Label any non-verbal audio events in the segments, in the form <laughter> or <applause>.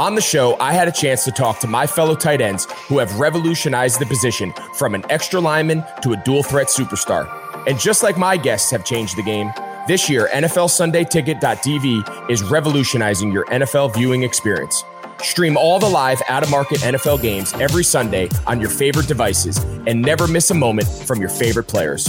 On the show, I had a chance to talk to my fellow tight ends who have revolutionized the position from an extra lineman to a dual threat superstar. And just like my guests have changed the game, this year, NFLSundayTicket.tv is revolutionizing your NFL viewing experience. Stream all the live out of market NFL games every Sunday on your favorite devices and never miss a moment from your favorite players.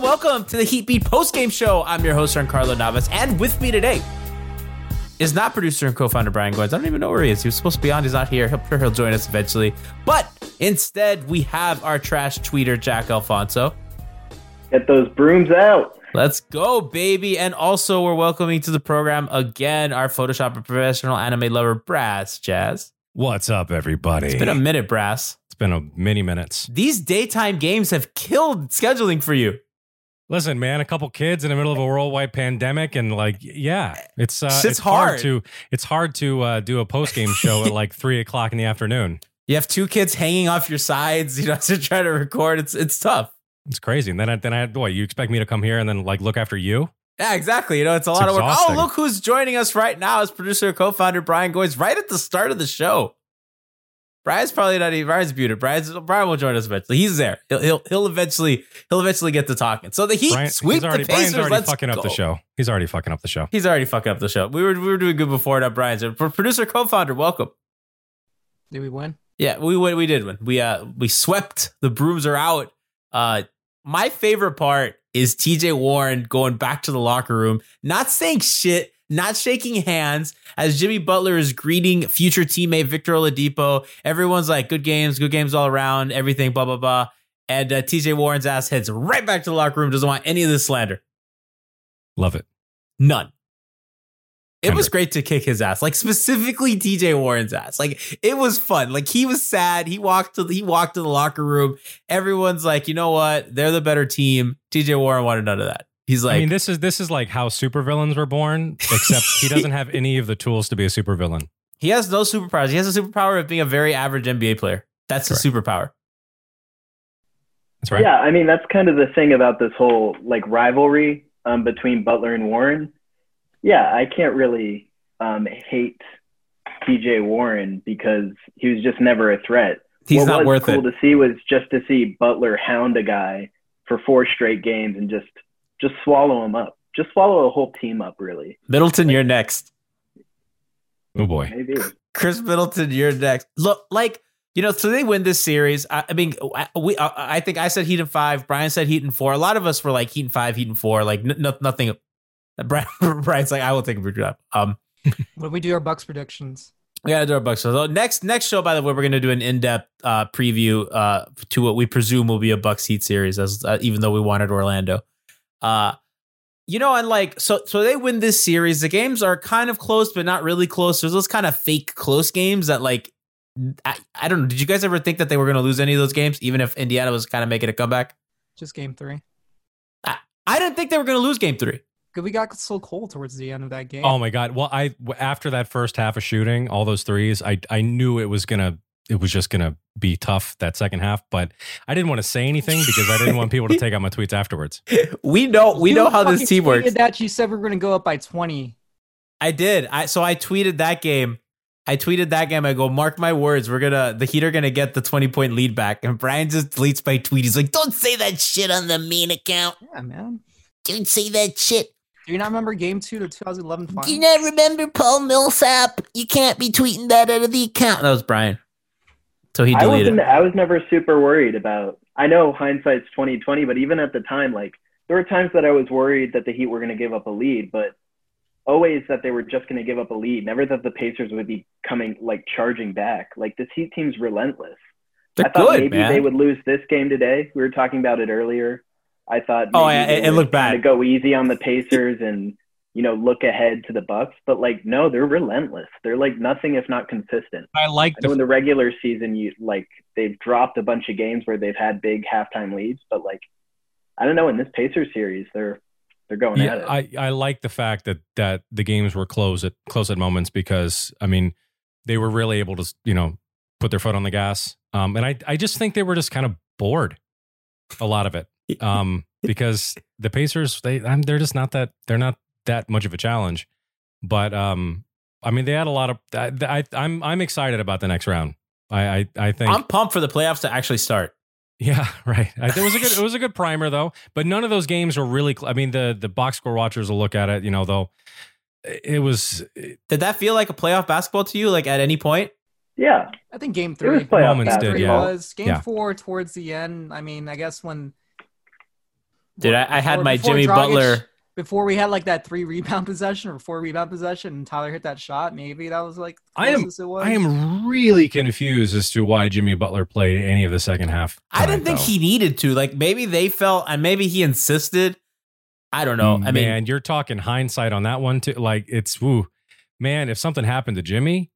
Welcome, welcome, welcome to the Heat Beat Post Game Show. I'm your host, Carlo Navas, and with me today is not producer and co-founder Brian Goins. I don't even know where he is. He was supposed to be on. He's not here. I'm sure he'll join us eventually. But instead, we have our trash tweeter Jack Alfonso. Get those brooms out. Let's go, baby! And also, we're welcoming to the program again our Photoshop professional anime lover Brass Jazz. What's up, everybody? It's been a minute, Brass. It's been a many minutes. These daytime games have killed scheduling for you. Listen, man, a couple kids in the middle of a worldwide pandemic, and like, yeah, it's uh, Shit's it's hard. hard. to it's hard to uh, do a post game show at like three o'clock in the afternoon. You have two kids hanging off your sides, you know, <laughs> to try to record. It's it's tough. It's crazy. And then I, then I what you expect me to come here and then like look after you? Yeah, exactly. You know, it's a It's lot of work. Oh, look who's joining us right now as producer co-founder Brian Goins right at the start of the show. Brian's probably not even Brian's muted. Brian's Brian will join us eventually. He's there. He'll he'll, he'll eventually he'll eventually get to talking. So the Heat Brian, sweep he's already, the Pacers. Brian's already Let's fucking go. up the show. He's already fucking up the show. He's already fucking up the show. We were we were doing good before now. Brian's producer co-founder. Welcome. Did we win? Yeah, we win. We did win. We uh we swept. The brooms are out. Uh, my favorite part is T.J. Warren going back to the locker room, not saying shit, not shaking hands as Jimmy Butler is greeting future teammate Victor Oladipo. Everyone's like, "Good games, good games all around, everything." Blah blah blah. And uh, T.J. Warren's ass heads right back to the locker room. Doesn't want any of this slander. Love it. None. It was great to kick his ass, like specifically TJ Warren's ass. Like it was fun. Like he was sad. He walked to the, he walked to the locker room. Everyone's like, you know what? They're the better team. TJ Warren wanted none of that. He's like, I mean, this is this is like how supervillains were born, except he <laughs> doesn't have any of the tools to be a supervillain. he has no superpowers. He has a superpower of being a very average NBA player. That's his superpower. That's right. Yeah, I mean that's kind of the thing about this whole like rivalry um, between Butler and Warren, yeah, I can't really um, hate TJ Warren because he was just never a threat. He's what not was worth cool it. to see was just to see Butler hound a guy for four straight games and just just swallow them up, just swallow a whole team up, really. Middleton, you're next. Oh boy. Maybe. Khris Middleton, you're next. Look, like you know, so they win this series. I, I mean, I- we. I, I think I said Heat in five. Brian said Heat in four. A lot of us were like Heat in five, Heat in four. Like n- no, nothing. <laughs> Brian, Brian's like, I will take a drop. Um, <laughs> When we do our Bucks predictions, we gotta do our Bucks. So next next show, by the way, we're gonna do an in depth uh, preview uh, to what we presume will be a Bucks Heat series, as uh, even though we wanted Orlando. Uh, you know, and like so so they win this series. The games are kind of close, but not really close. There's those kind of fake close games that like I, I don't know. Did you guys ever think that they were gonna lose any of those games, even if Indiana was kind of making a comeback? just game three. I I didn't think they were gonna lose game three. Because we got so cold towards the end of that game. Oh my god. Well, I after that first half of shooting, all those threes, I I knew it was gonna it was just gonna be tough that second half, but I didn't want to say anything because I didn't want people to take out my tweets afterwards. <laughs> We know we You know how this team works. tweeted That you said we are going to go up by twenty. I did. I so I tweeted that game. I tweeted that game. I go, mark my words, we're gonna the Heat are gonna get the twenty point lead back. And Brian just deletes my tweet. He's like, "Don't say that shit on the main account. Yeah, man. Don't say that shit. Do you not remember Game Two, the 2011 finals? Do you not remember Paul Millsap? You can't be tweeting that out of the account." That was Brian. So he I deleted. wasn't. I was never super worried about. I know hindsight's twenty twenty, but even at the time, like there were times that I was worried that the Heat were going to give up a lead, but always that they were just going to give up a lead. Never that the Pacers would be coming like charging back. Like this Heat team's relentless. They're I thought good, maybe man. they would lose this game today. We were talking about it earlier. I thought. Oh, yeah, it- it looked bad. To go easy on the Pacers and you know look ahead to the Bucks, but like no, they're relentless. They're like nothing if not consistent. I like I know in the regular season, you like they've dropped a bunch of games where they've had big halftime leads, but like I don't know in this Pacers series, they're they're going at Yeah, it. I, I like the fact that that the games were close at close at moments because I mean they were really able to you know put their foot on the gas. Um, and I I just think they were just kind of bored, a lot of it. Um, because the Pacers they I'm, they're just not that they're not that much of a challenge. But um, I mean they had a lot of I, I I'm I'm excited about the next round. I I, I think I'm pumped for the playoffs to actually start. yeah, <laughs> right. I, it was a good it <laughs> was a good primer though, but none of those games were really. Cl- I mean, the the box score watchers will look at it, you know. Though it was Did that feel like a playoff basketball to you? Like at any point? yeah, I think Game it Three. was playoff Moments did, yeah. was Game Yeah. Four towards the end. I mean, I guess when Dude, I, I had before- my before Jimmy Dragic- Butler. Before we had like that three rebound <laughs> possession or four rebound possession, and Tyler hit that shot. Maybe that was like the I am closest it was. I am really confused as to why Jimmy Butler played any of the second half. I didn't think though. he needed to. Like maybe they felt, and maybe he insisted. I don't know. I mean, man, you're talking hindsight on that one too. Like it's woo, man. If something happened to Jimmy,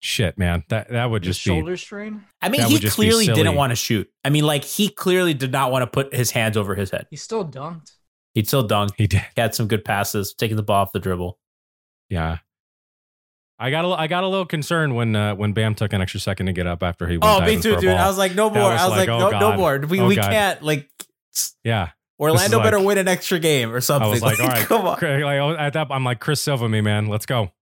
shit, man, that that would His just be shoulder strain. I mean, he would just be clearly didn't want to shoot. I mean, like he clearly did not want to put his hands over his head. He still dunked. He'd still dunk. he did. He had some good passes, taking the ball off the dribble. Yeah. I got a, I got a little concerned when uh, when Bam took an extra second to get up after he went Oh, diving me too, dude. I was like, no That more. was I was like, like, oh, no, no more. We, Oh, we God. can't. Like yeah. Orlando like- better win an extra game or something. I was <laughs> like, all right, come on. Like, oh, at that, I'm like Chris Silva, me man. Let's go.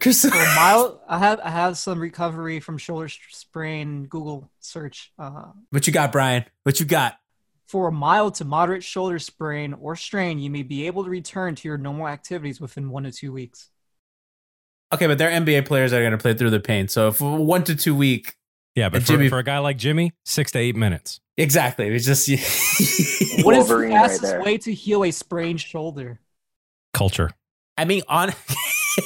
Chris, So Miles, <laughs> I have I have some recovery from shoulder sprain. Google search. Uh, what you got, Brian? What you got? For a mild to moderate shoulder sprain or strain, you may be able to return to your normal activities within one to two weeks. Okay, but they're NBA players that are going to play through the pain. So if one to two week, Yeah, but for, Jimmy- for a guy like Jimmy, six to eight minutes. exactly. It's just <laughs> What is the Wolverine right fastest way to heal a sprained shoulder? Culture. I mean, on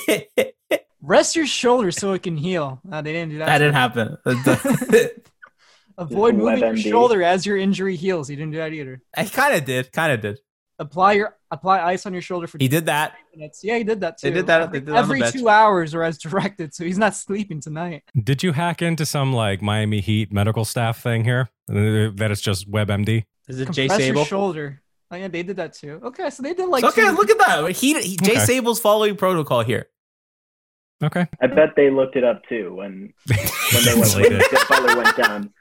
<laughs> Rest your shoulder so it can heal. Uh, they didn't do that. that didn't happen. <laughs> Avoid moving your shoulder as your injury heals. He didn't do that either. I kind of did. Kind of did. Apply your apply ice on your shoulder for He did that. minutes. Yeah, he did that too. They did that- Every, they did that on the every bench. two hours or as directed, so he's not sleeping tonight. Did you hack into some like Miami Heat medical staff thing here? That it's just WebMD. Is it Jay Compress your Sabol? shoulder. Oh yeah, they did that too. Okay, so they did like okay, two- look at that. He, he Jay Okay. Sabol's following protocol here. Okay. I bet they looked it up too when when they <laughs> went Definitely when did. Butler went down.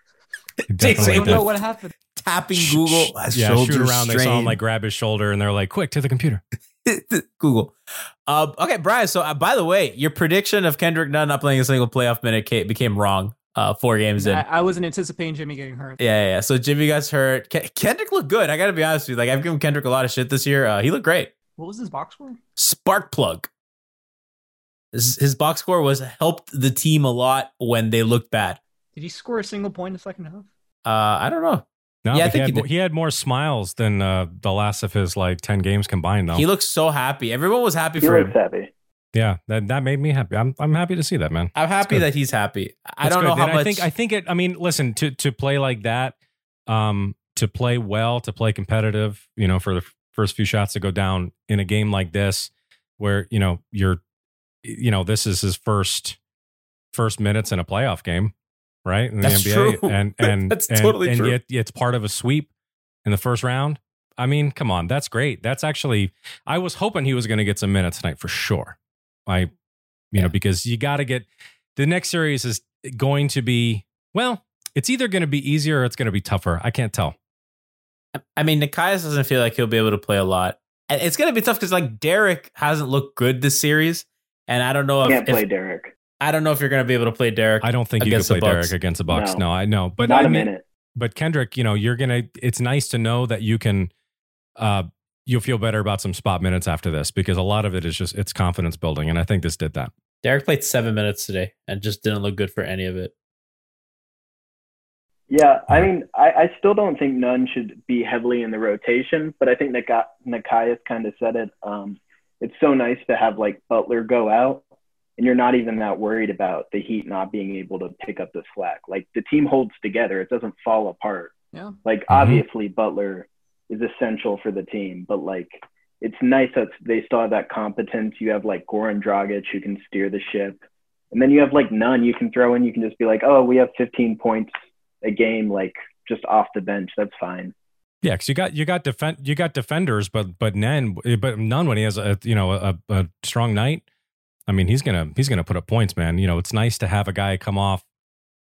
Definitely I don't know what happened. tapping Google. Uh, yeah, shoot around. They saw him like grab his shoulder, and they're like, "Quick to the computer." <laughs> Google. Um, okay, Brian. So, uh, by the way, your prediction of Kendrick Nunn not playing a single playoff minute ca- became wrong. Uh, four games in. I, I wasn't anticipating Jimmy getting hurt. Yeah, yeah, yeah. So Jimmy got hurt. Ke- Kendrick looked good. I got to be honest with you. Like I've given Kendrick a lot of shit this year. Uh, he looked great. What was his box score? Spark plug. His, his box score was helped the team a lot when they looked bad. Did he score a single point in the second half? Uh, I don't know. No, Yeah, I think he, he had, mo- did. he had more smiles than uh, the last of his like ten games combined, though. He looks so happy. Everyone was happy He for looks him. happy. yeah, that that made me happy. I'm I'm happy to see that, man. I'm happy that he's happy. I That's don't good. know how And much. I think I think it. I mean, listen to to play like that, um, to play well, to play competitive. You know, for the first few shots to go down in a game like this, where you know you're, you know, this is his first first minutes in a playoff game, right? In the That's NBA, true. and <laughs> and That's and, totally and true. yet it's part of a sweep in the first round. I mean, come on, that's great. That's actually, I was hoping he was going to get some minutes tonight for sure. I, you know, because you got to get the next series is going to be well. It's either going to be easier or it's going to be tougher. I can't tell. I mean, Nikias doesn't feel like he'll be able to play a lot. And it's going to be tough because like Derek hasn't looked good this series, and I don't know if, Can't play if Derek. I don't know if you're going to be able to play Derek. I don't think you can play Derek against the Bucks. No. No, I know, but Not I a mean, minute. but Kendrick, you know, you're gonna. It's nice to know that you can. uh You'll feel better about some spot minutes after this because a lot of it is just it's confidence building, and I think this did that. Derek played seven minutes today and just didn't look good for any of it. Yeah, I mean, I, I still don't think Nunn should be heavily in the rotation, but I think Nika- Nikias kind of said it. Um, it's so nice to have like Butler go out, and you're not even that worried about the Heat not being able to pick up the slack. Like the team holds together; it doesn't fall apart. Yeah. Like mm-hmm. obviously Butler is essential for the team, but like it's nice that they still have that competence. You have like Goran Dragic who can steer the ship, and then you have like Nunn you can throw in. You can just be like, oh, we have 15 points a game, like just off the bench. That's fine. Yeah, because you got you got defend you got defenders, but but Nunn but Nunn when he has a you know a, a strong night. I mean, he's gonna he's gonna put up points, man. You know, it's nice to have a guy come off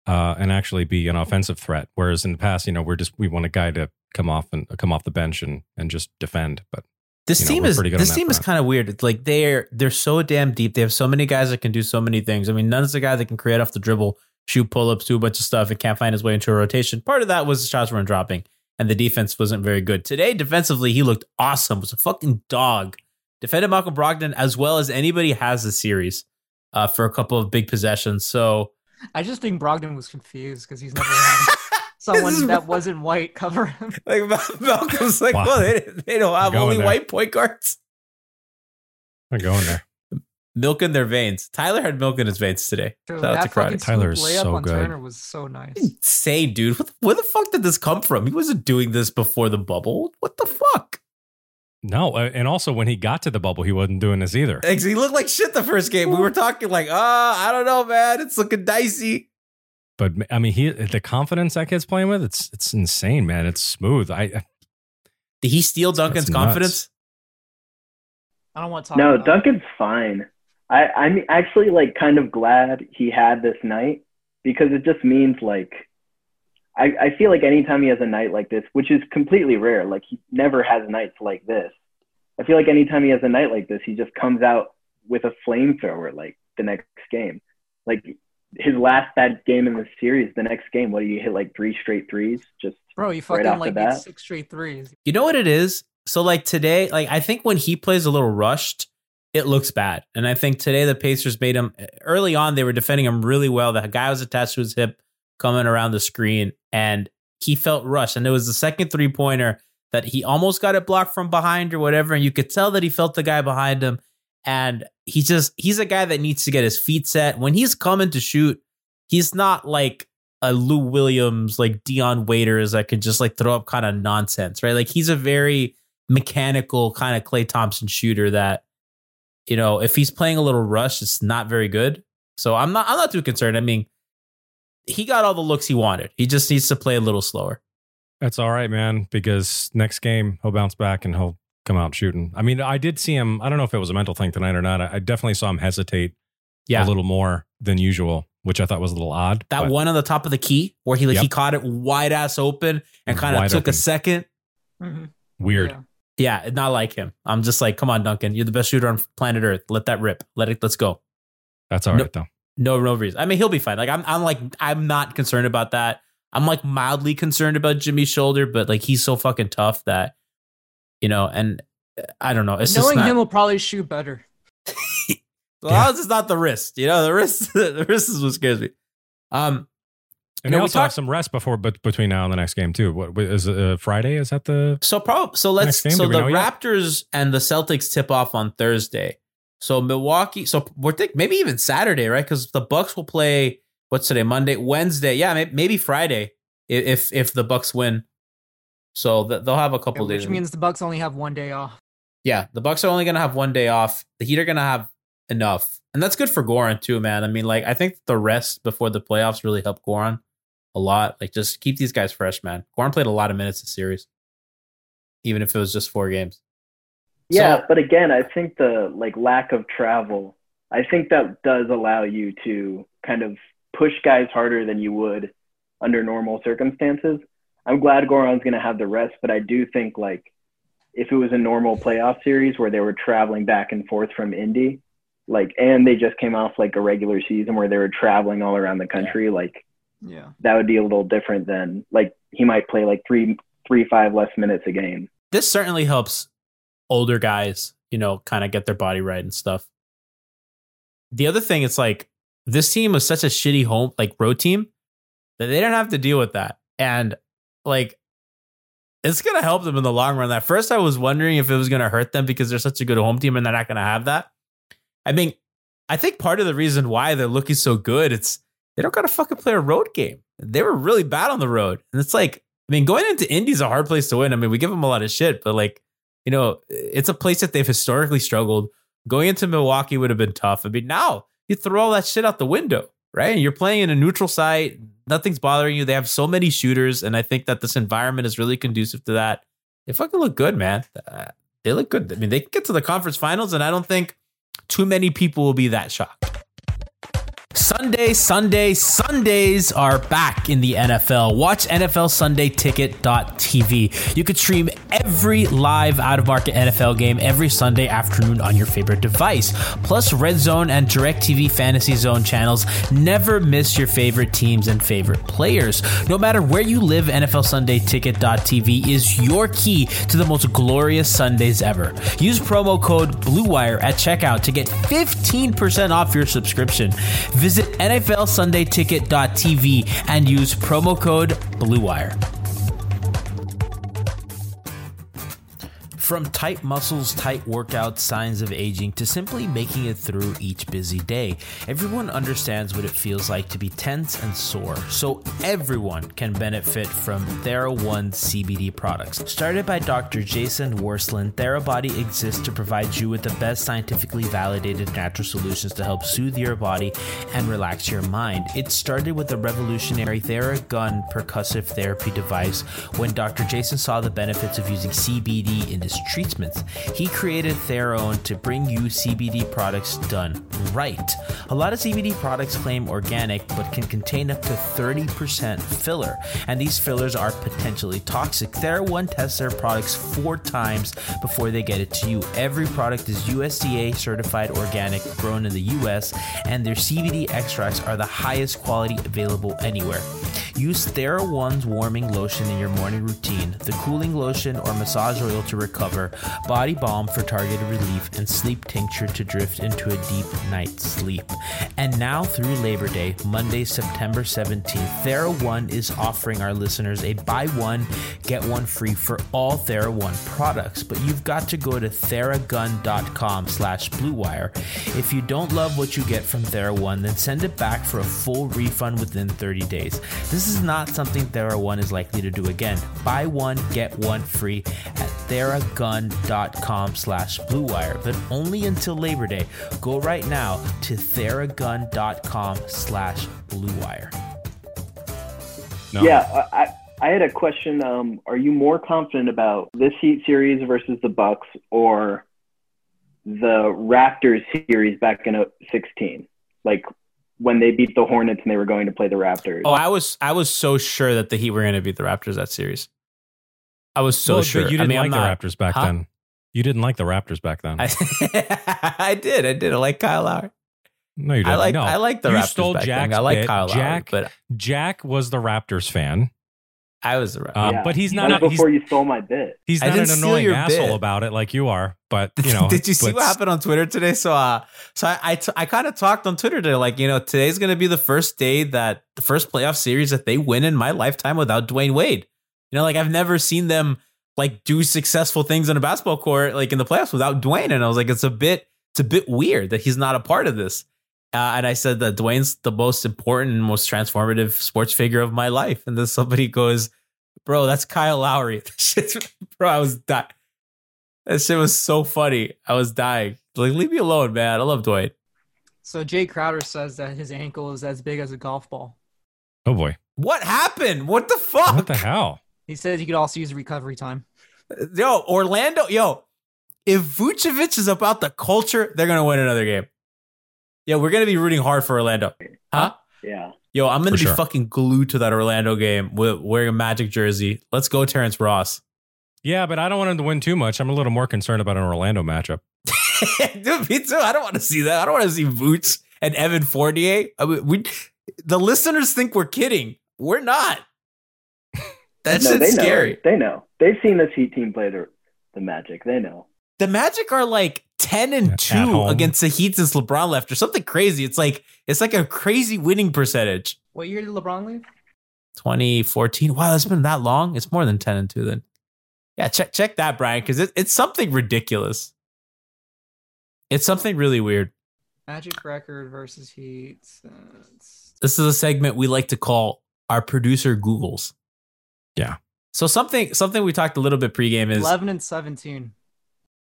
uh, and actually be an offensive threat. Whereas in the past, you know, we're just we want a guy to come off and come off the bench and and just defend. But This you know, team is pretty good this team is kind of weird. It's like they're they're so damn deep. They have so many guys that can do so many things. I mean, Nunn of the guy that can create off the dribble, shoot pull ups, do a bunch of stuff, and can't find his way into a rotation. Part of that was the shots weren't dropping, and the defense wasn't very good today. Defensively, he looked awesome. Was a fucking dog. Defended Malcolm Brogdon as well as anybody has the series uh, for a couple of big possessions. So I just think Brogdon was confused because he's never <laughs> had someone that wasn't white cover him. <laughs> like Malcolm's like, Wow. well, they, they don't have only there. white point guards. we're going there. Milk in their veins. Tyler had milk in his veins today. Dude, Shout out to that fucking Tyler is layup so on good. Turner was so nice. Insane, dude. What the, where the fuck did this come from? He wasn't doing this before the bubble. What the fuck? No, uh, and also when he got to the bubble, he wasn't doing this either. He looked like shit the first game. We were talking like, ah, I don't know, man. It's looking dicey. But I mean, he the confidence that kid's playing with, it's it's insane, man. It's smooth. I, I Did he steal Duncan's confidence? I don't want to talk No, about Duncan's fine. I, I'm actually like kind of glad he had this night because it just means like I, I feel like anytime he has a night like this, which is completely rare, like he never has nights like this. I feel like anytime he has a night like this, he just comes out with a flamethrower like the next game. Like his last bad game in the series, the next game, what do you hit like three straight threes? Just Bro, you fucking off like the six straight threes. You know what it is? So like today, like I think when he plays a little rushed, it looks bad. And I think today the Pacers made him early on, they were defending him really well. The guy was attached to his hip coming around the screen and he felt rushed. And it was the second three pointer that he almost got it blocked from behind or whatever. And you could tell that he felt the guy behind him. And he just, he's a guy that needs to get his feet set. When he's coming to shoot, he's not like a Lou Williams, like Dion Waiters that can just like throw up kind of nonsense, right? Like he's a very mechanical kind of Klay Thompson shooter that, you know, if he's playing a little rush, it's not very good. So I'm not I'm not too concerned. I mean, he got all the looks he wanted. He just needs to play a little slower. That's all right, man, because next game he'll bounce back and he'll come out shooting. I mean, I did see him. I don't know if it was a mental thing tonight or not. I, I definitely saw him hesitate Yeah. a little more than usual which I thought was a little odd. That but one on the top of the key where he like he caught it wide ass open and kind of took open. a second. Mhm. weird. Yeah. Yeah, not like him. I'm just like, come on, Duncan. You're the best shooter on planet Earth. Let that rip. Let it. Let's go. That's all No- right though. No, no reason. I mean, he'll be fine. Like I'm, I'm like, I'm not concerned about that. I'm like mildly concerned about Jimmy's shoulder, but like he's so fucking tough that, you know, and uh, I don't know. It's just Knowing not, him will probably shoot better. <laughs> as long as it's not the wrist. You know, the wrist, <laughs> the wrist is what scares me. Um, And know, they we also have some rest before, but between now and the next game too. What is uh, Friday? Is that the So probably so let's Next game, so the know yet? Raptors and the Celtics tip off on Thursday. So Milwaukee, so we're think maybe even Saturday, right? Because the Bucks will play what's today, Monday, Wednesday, yeah, maybe, maybe Friday if if the Bucks win. So th- they'll have a Yeah, couple which days. Which means the Bucks only have one day off. yeah, the Bucks are only gonna have one day off. The Heat are gonna have enough, and that's good for Goran too, man. I mean, like I think the rest before the playoffs really helped Goran a lot. Like just keep these guys fresh, man. Goran played a lot of minutes this series, even if it was just four games. Yeah, So- but again, I think the like lack of travel, I think that does allow you to kind of push guys harder than you would under normal circumstances. I'm glad Goran's going to have the rest, but I do think like if it was a normal playoff series where they were traveling back and forth from Indy, like and they just came off like a regular season where they were traveling all around the country, like Yeah. that would be a little different than like he might play like three three five less minutes a game. this certainly helps older guys, you know, kind of get their body right and stuff. The other thing, it's like this team was such a shitty home, like road team, that they don't have to deal with that. And like, it's going to help them in the long run. At first, I was wondering if it was going to hurt them because they're such a good home team and they're not going to have that. I mean, I think part of the reason why they're looking so good, it's they don't got to fucking play a road game. They were really bad on the road. And it's like, I mean, going into Indy's a hard place to win. I mean, we give them a lot of shit, but like, you know, it's a place that they've historically struggled. Going into Milwaukee would have been tough. I mean, now you throw all that shit out the window, right? And you're playing in a neutral site. Nothing's bothering you. They have so many shooters, and I think that this environment is really conducive to that. They fucking look good, man. Uh, they look good. I mean, they get to the conference finals, and I don't think too many people will be that shocked. Sunday, Sunday, Sundays are back in the NFL. Watch NFL Sunday Ticket.tv. You could stream every live out of market NFL game every Sunday afternoon on your favorite device. Plus, Red Zone and DirecTV Fantasy Zone channels never miss your favorite teams and favorite players. No matter where you live, NFL Sunday Ticket.tv is your key to the most glorious Sundays ever. Use promo code BLUEWIRE at checkout to get 15% off your subscription. Visit NFLSundayTicket.tv and use promo code BLUEWIRE. From tight muscles, tight workouts, signs of aging, to simply making it through each busy day, everyone understands what it feels like to be tense and sore. So everyone can benefit from TheraOne CBD products. Started by Dr. Jason Wersland, TheraBody exists to provide you with the best scientifically validated natural solutions to help soothe your body and relax your mind. It started with the revolutionary TheraGun percussive therapy device when Dr. Jason saw the benefits of using CBD in his treatments. He created TheraOne to bring you CBD products done right. A lot of CBD products claim organic but can contain up to 30% filler, and these fillers are potentially toxic. TheraOne tests their products four times before they get it to you. Every product is USDA certified organic, grown in the US, and their CBD extracts are the highest quality available anywhere. Use TheraOne's warming lotion in your morning routine, the cooling lotion or massage oil to recover, body balm for targeted relief, and sleep tincture to drift into a deep night's sleep. And now through Labor Day, Monday, September 17th, TheraOne is offering our listeners a buy one, get one free for all TheraOne products. But you've got to go to theragun.com slash bluewire. If you don't love what you get from TheraOne, then send it back for a full refund within 30 days. This is not something TheraOne is likely to do again. Buy one, get one free at theragun.com slash bluewire, but only until Labor Day. Go right now to theragun.com slash bluewire. No. Yeah, I, I I had a question. Um, are you more confident about this Heat series versus the Bucks or the Raptors series back in uh, 16? Like, when they beat the Hornets and they were going to play the Raptors. Oh, I was I was so sure that the Heat were going to beat the Raptors that series. I was so Well, sure. You didn't I mean, like I'm the Raptors back Huh? then. You didn't like the Raptors back then. I, <laughs> I did. I did. I like Kyle Lowry. no, you didn't. I like no. I like the you Raptors. stole back then. Jack's I like bit. Kyle Lowry, but Jack was the Raptors fan, I was the Raptors. um, Yeah. but he's That not. was He's, before you stole my bit. he's not an didn't annoying your asshole bit. about it like you are. But you <laughs> know, did you see but what happened on Twitter today? So, uh, so I, I, t- I kind of talked on Twitter today, like, you know, today's going to be the first day that the first playoff series that they win in my lifetime without Dwyane Wade. You know, like I've never seen them like do successful things on a basketball court, like in the playoffs without Dwyane. And I was like, it's a bit, it's a bit weird that he's not a part of this. Uh, and I said that Dwyane's the most important and most transformative sports figure of my life. And then somebody goes, bro, that's Kyle Lowry. <laughs> Bro, I was dying. That shit was so funny. I was dying. Like, leave me alone, man. I love Dwyane. So Jae Crowder says that his ankle is as big as a golf ball. oh boy, What happened? What the fuck? what the hell? He says he could also use recovery time. Yo, Orlando, yo, if Vucevic is about the culture, they're gonna win another game. Yeah, we're gonna be rooting hard for Orlando. Huh? Yeah. Yo, I'm gonna For be sure. fucking glued to that Orlando game with wearing a magic jersey. Let's go, Terrence Ross. Yeah, but I don't want him to win too much. I'm a little more concerned about an Orlando matchup. <laughs> Dude, me too. I don't want to see that. I don't want to see Boots and Evan Fournier. I mean, we, the listeners think we're kidding. We're not. <laughs> That no, they scary. know. They know. They've seen this Heat team play the the Magic. They know. The Magic are like 10 and At 2 home. against the Heat since LeBron left or something crazy. It's like it's like a crazy winning percentage. What year did LeBron leave? 2014. Wow, it's been that long. It's more than 10 and 2 then. Yeah, check check that, Brian, because it, it's something ridiculous. It's something really weird. Magic record versus Heat. That's- This is a segment we like to call our producer Googles. Yeah. So something something we talked a little bit pregame is 11 and 17.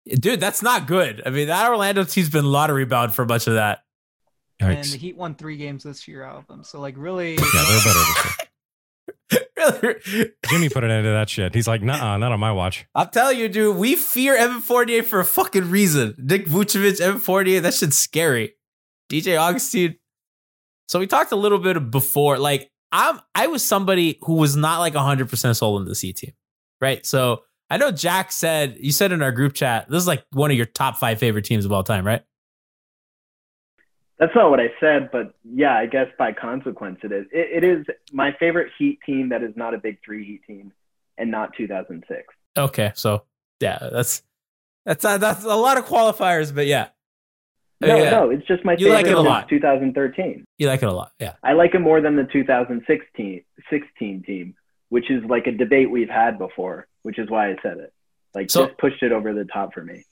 Dude, that's not good. I mean, that Orlando team's been lottery bound for much of that. And Yikes. the Heat won three games this year out of them. So, like, really, Yeah, they're better this year. really, <laughs> Jimmy put an end to that shit. He's like, nah, not on my watch. I'm telling you, dude, we fear Evan Fournier for a fucking reason. Nick Vucevic, Evan Fournier, that shit's scary. DJ Augustin. So we talked a little bit before. Like, I'm I was somebody who was not like 100% sold on the C team, right? So I know Jack said, you said in our group chat, this is like one of your top five favorite teams of all time, right? That's not what I said, but yeah, I guess by consequence it is. It, it is my favorite Heat team that is not a Big Three Heat team, and not 2006. Okay. So yeah, that's that's uh, that's a lot of qualifiers, but yeah. No, Yeah. no, it's just my You favorite like it a lot. 2013. You like it a lot. Yeah. I like it more than the 2016 16 team, which is like a debate we've had before, which is why I said it. Like So- just pushed it over the top for me.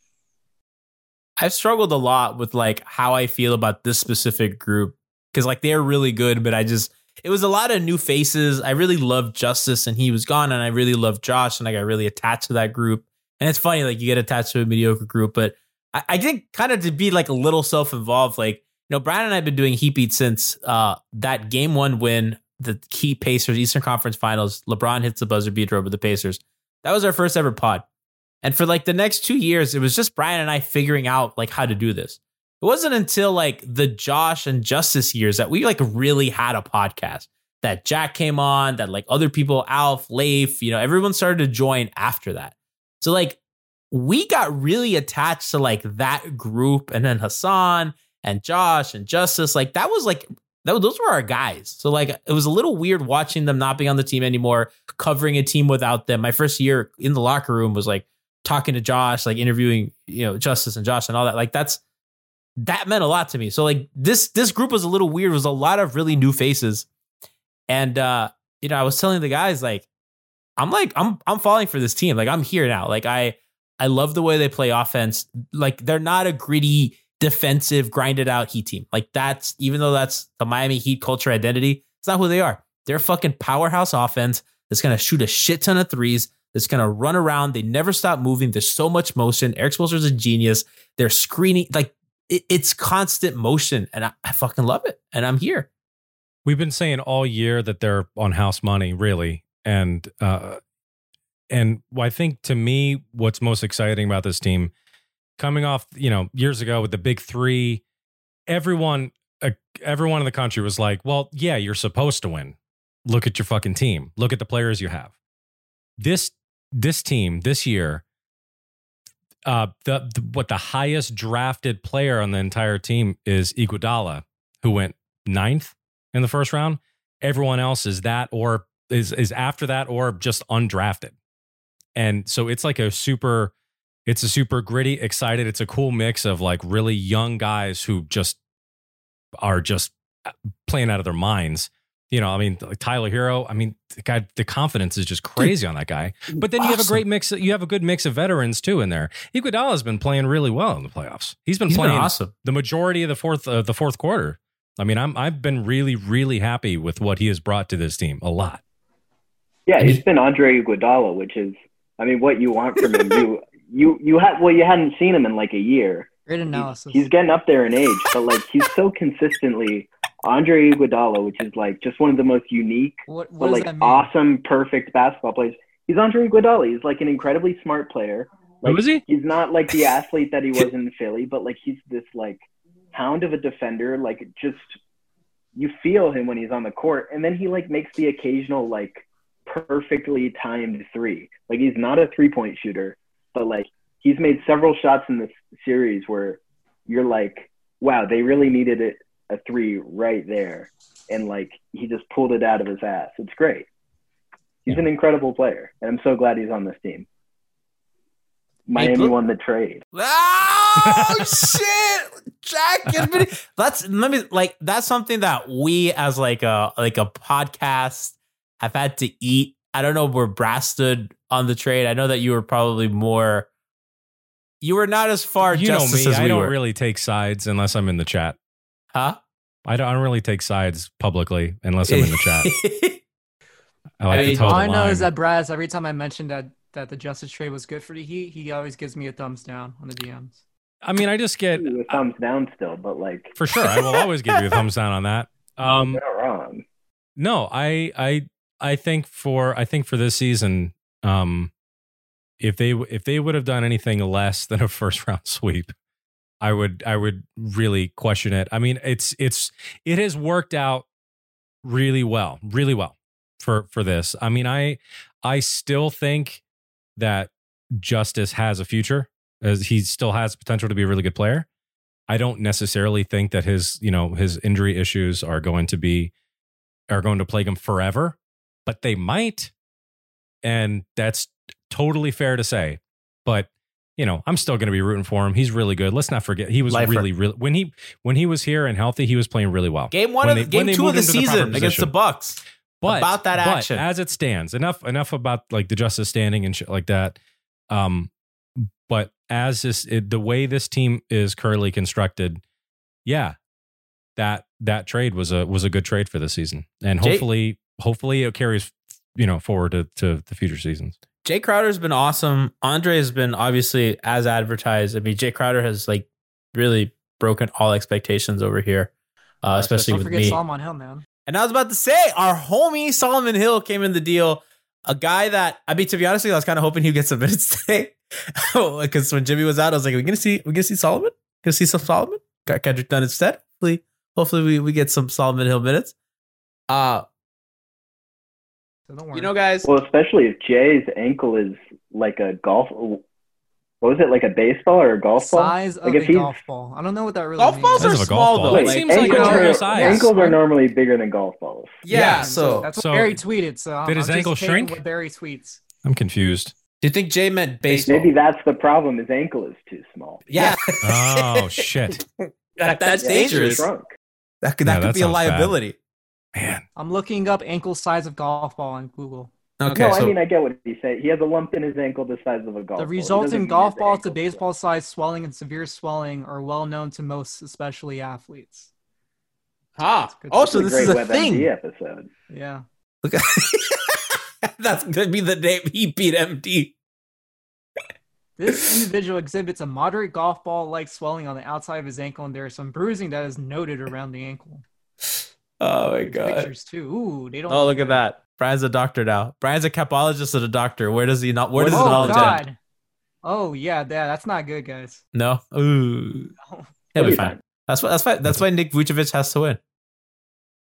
I've struggled a lot with like how I feel about this specific group because like they're really good, but I just it was a lot of new faces. I really loved Justice and he was gone, and I really loved Josh and I got really attached to that group. And it's funny, like you get attached to a mediocre group, but I, I think kind of to be like a little self involved. Like you know, Brian and I have been doing Heat Beat since uh, that game one win, the key Pacers Eastern Conference Finals. LeBron hits the buzzer beater over the Pacers. That was our first ever pod. And for like the next two years, it was just Brian and I figuring out like how to do this. It wasn't until like the Josh and Justice years that we like really had a podcast. That Jack came on, that like other people, Alf, Leif, you know, everyone started to join after that. So like we got really attached to like that group, and then Hassan and Josh and Justice. Like that was like that those were our guys. So like it was a little weird watching them not be on the team anymore, covering a team without them. My first year in the locker room was like talking to Josh, like interviewing, you know, Justice and Josh and all that. Like that's that meant a lot to me. So like this this group was a little weird. It was a lot of really new faces. And uh, you know, I was telling the guys like I'm like I'm I'm falling for this team. Like I'm here now. Like I I love the way they play offense. Like they're not a gritty defensive grinded out Heat team. Like that's even though that's the Miami Heat culture identity, it's not who they are. They're a fucking powerhouse offense that's to shoot a shit ton of threes. That's to run around. They never stop moving. There's so much motion. Erik Spoelstra's a genius. They're screening like it, it's constant motion, and I, I fucking love it. And I'm here. We've been saying all year that they're on house money, really, and uh, and I think to me, what's most exciting about this team, coming off you know years ago with the big three, everyone uh, everyone in the country was like, "Well, yeah, you're supposed to win. Look at your fucking team. Look at the players you have." This this team this year, uh, the, the what the highest drafted player on the entire team is Iguodala, who went ninth in the first round. Everyone else is that or is is after that or just undrafted. And so it's like a super it's a super gritty, excited. It's a cool mix of like really young guys who just are just uh, playing out of their minds. You know, I mean, like Tyler Herro. I mean, the guy, the confidence is just crazy on that guy. But then you have a great mix. You have a good mix of veterans too in there. Iguodala has been playing really well in the playoffs. He's been He's been playing awesome. the majority of the fourth uh, the fourth quarter. I mean, I'm I've been really really happy with what he has brought to this team. A lot. Yeah, he's been Andre Iguodala, which is, I mean, what you want from him. You you you had well, you hadn't seen him in like a year. Great analysis. He's getting up there in age, but like he's so consistently Andre Iguodala, which is like just one of the most unique, What, what but like awesome, perfect basketball players. He's Andre Iguodala. He's like an incredibly smart player. Like, Who is he? He's not like the athlete that he <laughs> was in Philly, but like he's this like hound of a defender. Like just you feel him when he's on the court, and then he like makes the occasional like perfectly timed three. Like he's not a three point shooter, but like he's made several shots in this series where you're like, wow, they really needed it a three right there, and like he just pulled it out of his ass. It's great. He's an incredible player, and I'm so glad he's on this team. Miami won the trade. <laughs> Oh shit, Jack! That's let me like that's something that we as like a like a podcast have had to eat. I don't know where Brass stood on the trade. I know that you were probably more. You were not as far You know justice me. as we I don't were, really take sides unless I'm in the chat. huh? I don't, I don't really take sides publicly unless I'm in the chat. <laughs> I like I mean, to All the I know is that Brass, every time I mentioned that that the Justice trade was good for the Heat, he always gives me a thumbs down on the DMs. I mean, I just get Ooh, a thumbs down still, but like for sure. I will always give you a thumbs down on that. <laughs> Um, you're not wrong. no, I I I think for I think for this season, um, if they if they would have done anything less than a first <laughs> round sweep, I would I would really question it. I mean, it's it's it has worked out really well, really well for for this. I mean, I I still think that Justice has a future as he still has potential to be a really good player. I don't necessarily think that his, you know, his injury issues are going to be are going to plague him forever, but they might. And that's totally fair to say. But, you know, I'm still going to be rooting for him. He's really good. Let's not forget he was Lifer. really really when he when he was here and healthy, he was playing really well. Game one When of they- game two of the to the season against the. Bucks. But about that action. as it stands, enough enough about like the justice standing and shit like that. Um, but as this it, the way this team is currently constructed, yeah, that that trade was a was a good trade for the season, and hopefully hopefully it carries you know forward to, to the future seasons. Jae Crowder's been awesome. Andre has been obviously as advertised. I mean, Jae Crowder has like really broken all expectations over here, uh, especially Don't with forget me. Solomon Hill, man. And I was about to say, our homie Solomon Hill came in the deal. A guy that I mean, to be honest with you, I was kind of hoping he'd get some minutes <laughs> today. Because <laughs> when Jimmy was out, I was like, "We're gonna see, we're gonna see Solomon. Gonna see some Solomon." Got Kendrick done instead. Hopefully, hopefully we, we get some Solomon Hill minutes. Uh So don't worry. you know, guys. Well, especially if Jae's ankle is like a golf. What was it, like a baseball or a golf ball? size of like a he's golf ball. I don't know what that really Golf means. balls Size are of a golf small ball. though. Wait, It Like, seems like ankles, a normal are, size. ankles are normally bigger than golf balls. yeah. So, that's So- what Barry tweeted. So Did I'm his just ankle shrink? What Barry tweets. I'm confused. do you think Jae meant baseball? Maybe that's the problem. His ankle is too small. yeah, Oh shit, <laughs> that, that's Yeah, dangerous. That could Yeah, could that be a liability. bad. Liability. man. I'm looking up ankle size of golf ball on Google. Okay, no, so I mean I get what he said. He has a lump in his ankle the size of a golf. ball. The resulting golf ball to ankle's baseball size swelling and severe swelling are well known to most, especially athletes. ah, good. oh, This is a is great a thing. WebMD episode. Yeah. Look <laughs> that's gonna be the name Heat Beat MD. This individual exhibits a moderate golf ball like swelling on the outside of his ankle, and there is some bruising that is noted around the ankle. Oh my god. Pictures too. Ooh, they don't. Oh, look at that. Brian's a doctor now. Brian's a capologist and a doctor. Where does he not? Where does oh, his oh knowledge end? God. Oh yeah, that, that's not good, guys. No. Ooh. No. He'll be fine. fine. That's why. That's why. That's why Nick Vucevic has to win.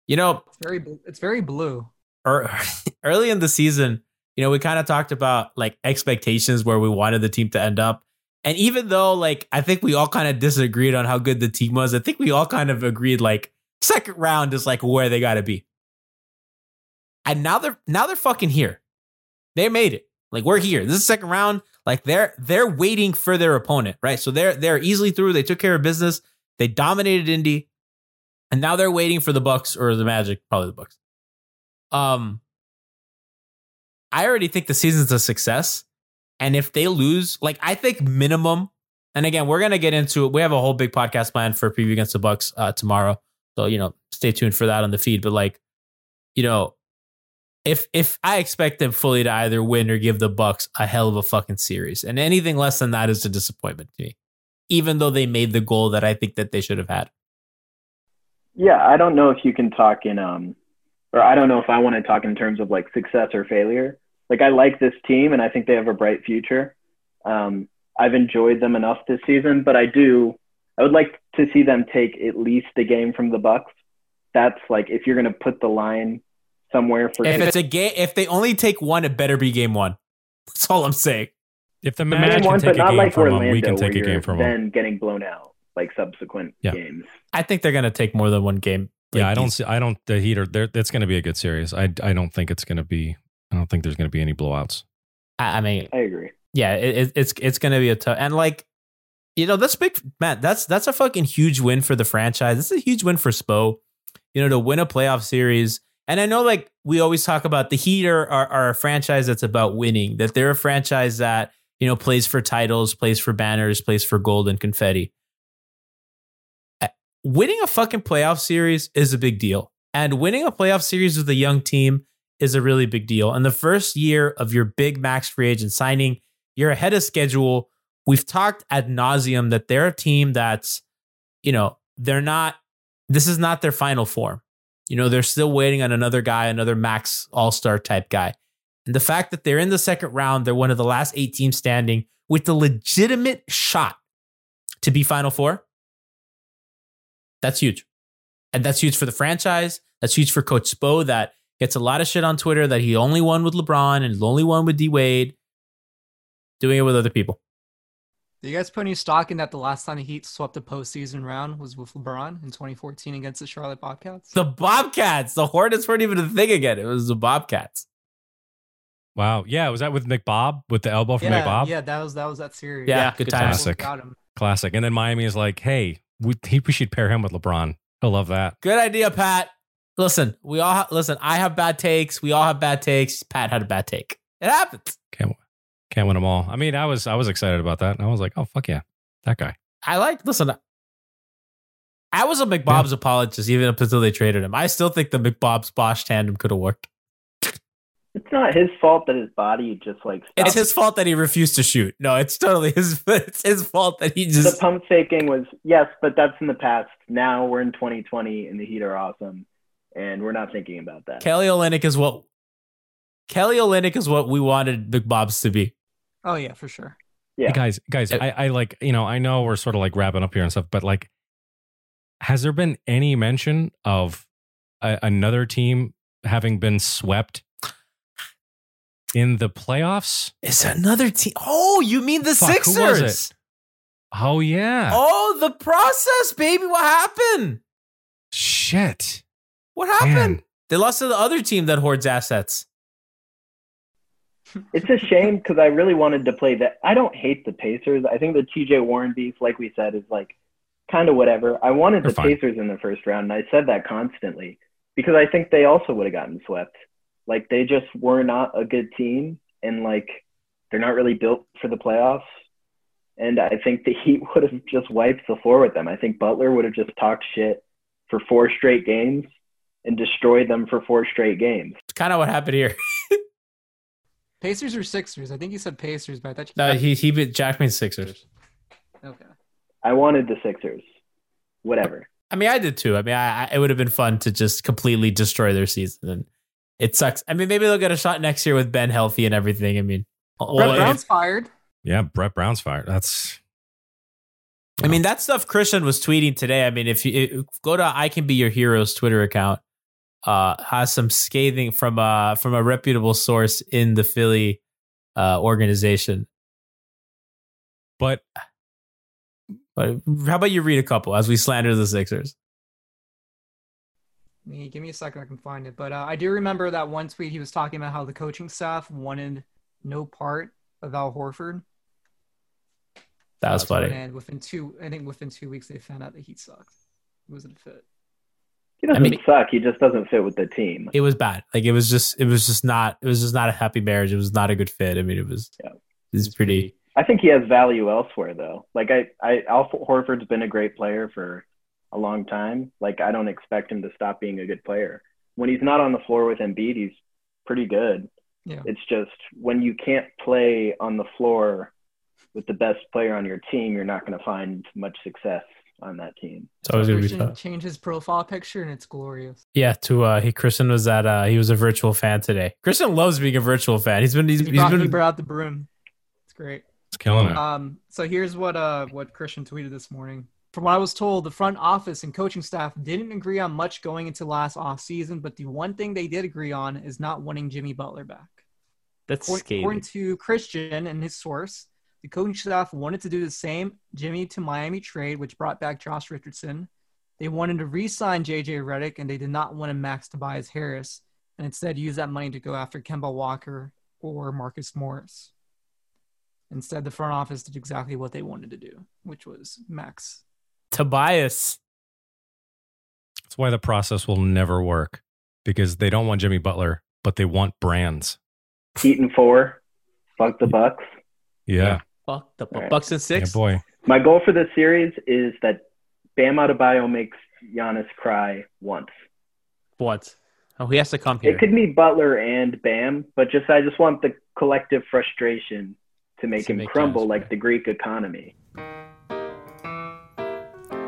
You know, It's very it's very blue. ear- <laughs> early in the season, you know, we kind of talked about like expectations where we wanted the team to end up. And even though like I think we all kind of disagreed on how good the team was, I think we all kind of agreed like second round is like where they got to be. And now they're now they're fucking here. They made it. Like we're here. This is second round. Like they're they're waiting for their opponent, right? So they're they're easily through. They took care of business. They dominated Indy, and now they're waiting for the Bucks or the Magic, probably the Bucks. Um, I already think the season's a success, and if they lose, like I think minimum, and again we're gonna get into it. We have a whole big podcast plan for preview against the Bucks uh, tomorrow, so you know stay tuned for that on the feed. But like, you know, if if I expect them fully to either win or give the Bucks a hell of a fucking series, and anything less than that is a disappointment to me. Even though they made the goal that I think that they should have had. Yeah, I don't know if you can talk in um or I don't know if I want to talk in terms of like success or failure. Like I like this team and I think they have a bright future. Um I've enjoyed them enough this season, but I do I would like to see them take at least a game from the Bucks. That's like if you're going to put the line somewhere for If it's a game, if they only take one, it better be game one. <laughs> That's all I'm saying. If the game Magic can take a game like from them, we can take a game you're from them. then getting blown out like subsequent Yeah. games. I think they're gonna take more than one game. yeah, Like I don't these- see. I don't. The Heat are. they're- It's going to be a good series. I. I don't think it's going to be. I don't think there's going to be any blowouts. I, I mean, I agree. yeah, it, it, it's it's gonna be a tough and like, you know, that's big, man. That's that's a fucking huge win for the franchise. Is a huge win for Spo. You know, to win a playoff series. And I know, like we always talk about, the Heat are, are are a franchise that's about winning. That they're a franchise that you know plays for titles, plays for banners, plays for gold and confetti. Winning a fucking playoff series is a big deal, and winning a playoff series with a young team is a really big deal. And the first year of your big max free agent signing, you're ahead of schedule. We've talked ad nauseum that they're a team that's, you know, they're not, this is not their final form. You know, they're still waiting on another guy, another max all star type guy. And the fact that they're in the second round, they're one of the last eight teams standing with the legitimate shot to be Final Four. That's huge. And that's huge for the franchise. That's huge for Coach Spo that gets a lot of shit on Twitter that he only won with LeBron and only won with D Wade, doing it with other people. Do you guys put any stock in that the last time the Heat swept a postseason round was with LeBron in 2014 against the Charlotte Bobcats? The Bobcats, the Hornets weren't even a thing again. It was the Bobcats. Wow. Yeah. Was that with McBob with the elbow from yeah, McBob? yeah, that was that was that series. Yeah, good times. Classic. Without him. Classic. And then Miami is like, hey, we, we should pair him with LeBron. He'll love that. Good idea, Pat. Listen, we all ha- listen. I have bad takes. We all have bad takes. Pat had a bad take. It happens. Can't can't win them all. I mean, I was I was excited about that. And I was like, oh fuck yeah, that guy. I like. Listen, I was a McBob's apologist even up until they traded him. I still think the McBob's Bosch tandem could have worked. It's not his fault that his body just like It's his fault that he refused to shoot. No, it's totally his. <laughs> It's his fault that he just. the pump faking was yes, but that's in the past. Now we're in 2020 and the Heat are awesome, and we're not thinking about that. Kelly Olynyk is what. Kelly Olynyk is what we wanted McBob's to be. Oh yeah, for sure. Yeah, Hey, guys, guys, I, I like you know I know we're sort of like wrapping up here and stuff, but like, has there been any mention of a, another team having been swept in the playoffs? Is another team? Oh, you mean the Fuck, who Sixers? was it? Oh yeah, Oh, the process, baby. What happened? shit. What happened? Man. They lost to the other team that hoards assets. It's a shame because I really wanted to play that. I don't hate the Pacers. I think the T.J. Warren beef, like we said, is like kind of whatever. I wanted They're the fine. Pacers in the first round, and I said that constantly because I think they also would have gotten swept. Like they just were not a good team, and like they're not really built for the playoffs. And I think the Heat <laughs> would have just wiped the floor with them. I think Butler would have just talked shit for four straight games and destroyed them for four straight games. It's kind of what happened here. <laughs> Pacers or Sixers? I think you said Pacers, but I thought you No, said he he beat Jack means Sixers. okay. I wanted the Sixers. Whatever. I mean, I did too. I mean, I, I, it would have been fun to just completely destroy their season, and it sucks. I mean, maybe they'll get a shot next year with Ben healthy and everything. I mean, Brett well, Brown's fired. Yeah, Brett Brown's fired. That's I mean, that stuff Christian was tweeting today. I mean, if you it, go to I Can Be Your Heroes Twitter account, uh, has some scathing from uh from a reputable source in the Philly uh organization. But but how about you read a couple as we slander the Sixers? Me, give me a second, I can find it. But uh, I do remember that one tweet he was talking about how the coaching staff wanted no part of Al Horford. That was funny. And within two, I think within two weeks, they found out that he sucked. He wasn't a fit. He doesn't suck. He just doesn't fit with the team. It was bad. Like it was just it was just not it was just not a happy marriage. It was not a good fit. I mean, it was yeah. it was pretty I think he has value elsewhere though. Like I, I Al Horford's been a great player for a long time. Like I don't expect him to stop being a good player. When he's not on the floor with Embiid, he's pretty good. Yeah. It's just when you can't play on the floor with the best player on your team, you're not going to find much success on that team. It's always gonna be Christian tough. changed his profile picture and it's glorious. Yeah, to uh he Christian was at uh he was a virtual fan today. Christian loves being a virtual fan. He's been he's, He he's brought, he been brought out the broom. It's great. It's killing it. Um, so here's what uh what Christian tweeted this morning. From what I was told, the front office and coaching staff didn't agree on much going into last off season, but the one thing they did agree on is not wanting Jimmy Butler back. That's According- scathing. According to Christian and his source, the coaching staff wanted to do the same Jimmy to Miami trade, which brought back Josh Richardson. They wanted to re-sign JJ Redick, and they did not want to max Tobias Harris, and instead use that money to go after Kemba Walker or Marcus Morris. Instead, the front office did exactly what they wanted to do, which was max. Tobias. That's why the process will never work because they don't want Jimmy Butler, but they want brands. Heat and four, fuck the Bucks. Yeah. Fuck the All right. Bucks and Yeah, six. boy. My goal for this series is that Bam Adebayo makes Giannis cry once. What? Oh, he has to come here. It could be Butler and Bam, but just I just want the collective frustration to make To him make crumble Giannis like the Greek economy.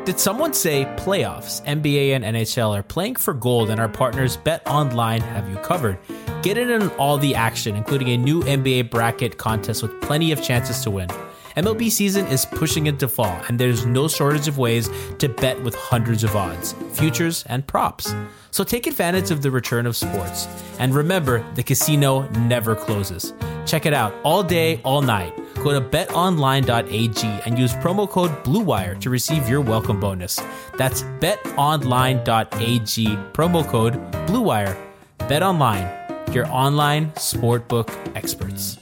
Did someone say playoffs, NBA and NHL are playing for gold and our partners Bet Online have you covered? Get in on all the action, including a new NBA bracket contest with plenty of chances to win. MLB season is pushing into fall, and there's no shortage of ways to bet with hundreds of odds, futures, and props. So take advantage of the return of sports. And remember, the casino never closes. Check it out all day, all night. Go to betonline.ag and use promo code BLUEWIRE to receive your welcome bonus. That's betonline.ag, promo code BLUEWIRE. BetOnline, your online sportbook experts.